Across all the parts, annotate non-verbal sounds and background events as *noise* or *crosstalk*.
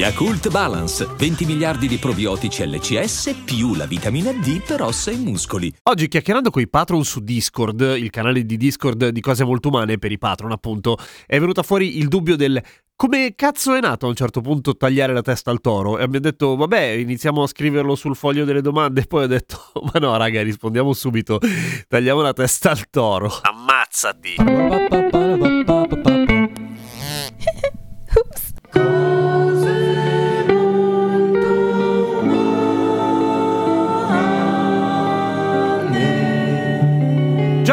Yakult Balance, 20 miliardi di probiotici LCS più la vitamina D per ossa e muscoli. Oggi chiacchierando con i patron su Discord, il canale di Discord di cose molto umane per i patron appunto, è venuta fuori il dubbio del come cazzo è nato a un certo punto tagliare la testa al toro? E abbiamo detto, vabbè, iniziamo a scriverlo sul foglio delle domande. E *laughs* poi ho detto, ma no, raga, rispondiamo subito. Tagliamo la testa al toro. Ammazzati.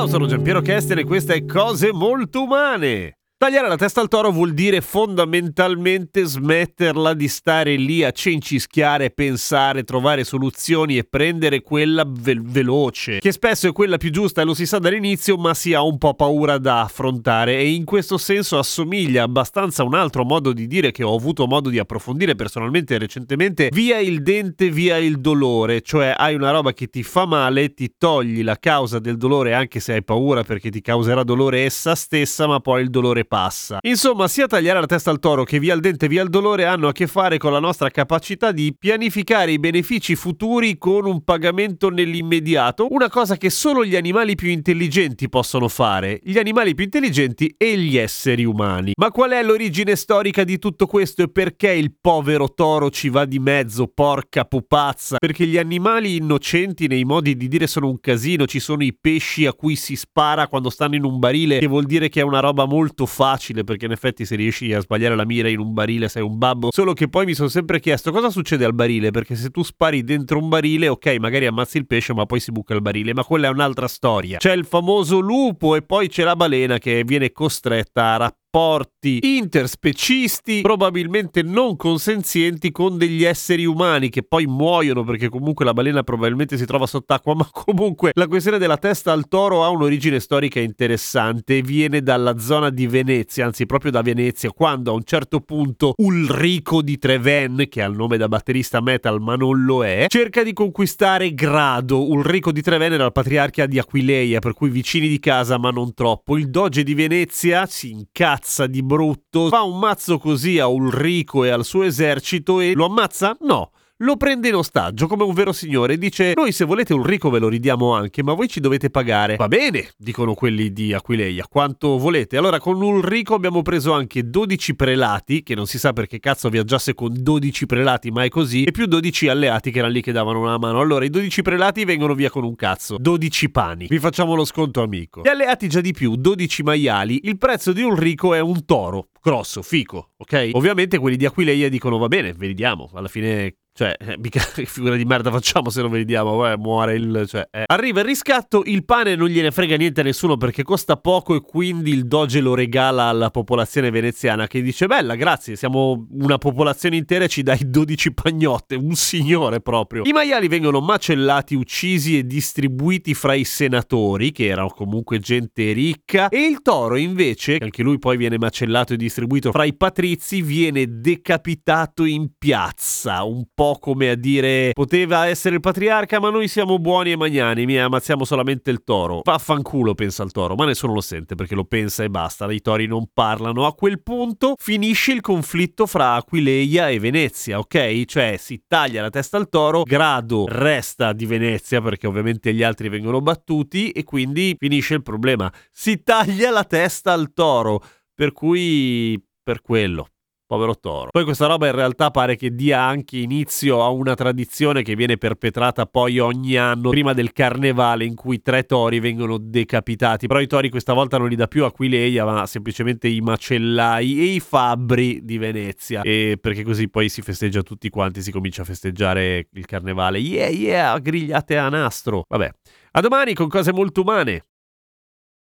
Ciao, sono Giampiero Kesten e questa è Cose Molto Umane. Tagliare la testa al toro vuol dire fondamentalmente smetterla di stare lì a cencischiare, pensare, trovare soluzioni e prendere quella ve- veloce, che spesso è quella più giusta e lo si sa dall'inizio, ma si ha un po' paura da affrontare. E in questo senso assomiglia abbastanza a un altro modo di dire che ho avuto modo di approfondire personalmente recentemente, via il dente, via il dolore, cioè hai una roba che ti fa male, ti togli la causa del dolore anche se hai paura perché ti causerà dolore essa stessa, ma poi il dolore passa. Insomma, sia tagliare la testa al toro che via il dente via il dolore hanno a che fare con la nostra capacità di pianificare i benefici futuri con un pagamento nell'immediato, una cosa che solo gli animali più intelligenti possono fare, gli animali più intelligenti e gli esseri umani. Ma qual è l'origine storica di tutto questo e perché il povero toro ci va di mezzo, porca pupazza? Perché gli animali innocenti nei modi di dire sono un casino, ci sono i pesci a cui si spara quando stanno in un barile, che vuol dire che è una roba molto facile perché in effetti se riesci a sbagliare la mira in un barile sei un babbo. Solo che poi mi sono sempre chiesto cosa succede al barile perché se tu spari dentro un barile, ok, magari ammazzi il pesce ma poi si buca il barile, ma quella è un'altra storia. C'è il famoso lupo e poi c'è la balena che viene costretta a rapporti interspecisti, probabilmente non consenzienti con degli esseri umani che poi muoiono perché comunque la balena probabilmente si trova sott'acqua, *laughs* ma comunque la questione della testa al toro ha un'origine storica interessante viene dalla zona di Venezia, anzi proprio da Venezia, quando a un certo punto Ulrico di Treven, che ha il nome da batterista metal ma non lo è, cerca di conquistare Grado. Ulrico di Treven era il patriarca di Aquileia, per cui vicini di casa ma non troppo. Il doge di Venezia si incazza di brutto, fa un mazzo così a Ulrico e al suo esercito e lo ammazza? No lo prende in ostaggio come un vero signore. E dice noi se volete Ulrico ve lo ridiamo anche ma voi ci dovete pagare. Va bene dicono quelli di Aquileia. Quanto volete. Allora con Ulrico abbiamo preso anche 12 prelati che non si sa perché cazzo viaggiasse con 12 prelati ma è così e più 12 alleati che erano lì che davano una mano. Allora i 12 prelati vengono via con un cazzo. 12 pani. Vi facciamo lo sconto amico. Gli alleati già di più 12 maiali. Il prezzo di Ulrico è un toro. Grosso, fico, ok? Ovviamente quelli di Aquileia dicono va bene, vediamo, alla fine cioè, eh, mica *laughs* che figura di merda facciamo se non vediamo, eh, muore il... Cioè, eh. Arriva il riscatto, il pane non gliene frega niente a nessuno perché costa poco e quindi il doge lo regala alla popolazione veneziana che dice bella, grazie, siamo una popolazione intera e ci dai 12 pagnotte, un signore proprio. I maiali vengono macellati, uccisi e distribuiti fra i senatori, che erano comunque gente ricca, e il toro invece, che anche lui poi viene macellato e distribuito fra i patrizi, viene decapitato in piazza, un po' come a dire poteva essere il patriarca ma noi siamo buoni e magnanimi e ammazziamo solamente il toro. Vaffanculo pensa il toro, ma nessuno lo sente perché lo pensa e basta, i tori non parlano. A quel punto finisce il conflitto fra Aquileia e Venezia, ok? Cioè si taglia la testa al toro, Grado resta di Venezia perché ovviamente gli altri vengono battuti e quindi finisce il problema. Si taglia la testa al toro, per cui per quello povero toro. Poi questa roba in realtà pare che dia anche inizio a una tradizione che viene perpetrata poi ogni anno prima del carnevale in cui tre tori vengono decapitati. Però i tori questa volta non li dà più Aquileia, ma semplicemente i macellai e i fabbri di Venezia. E perché così poi si festeggia tutti quanti, si comincia a festeggiare il carnevale. Yeah, yeah, grigliate a nastro. Vabbè. A domani con cose molto umane.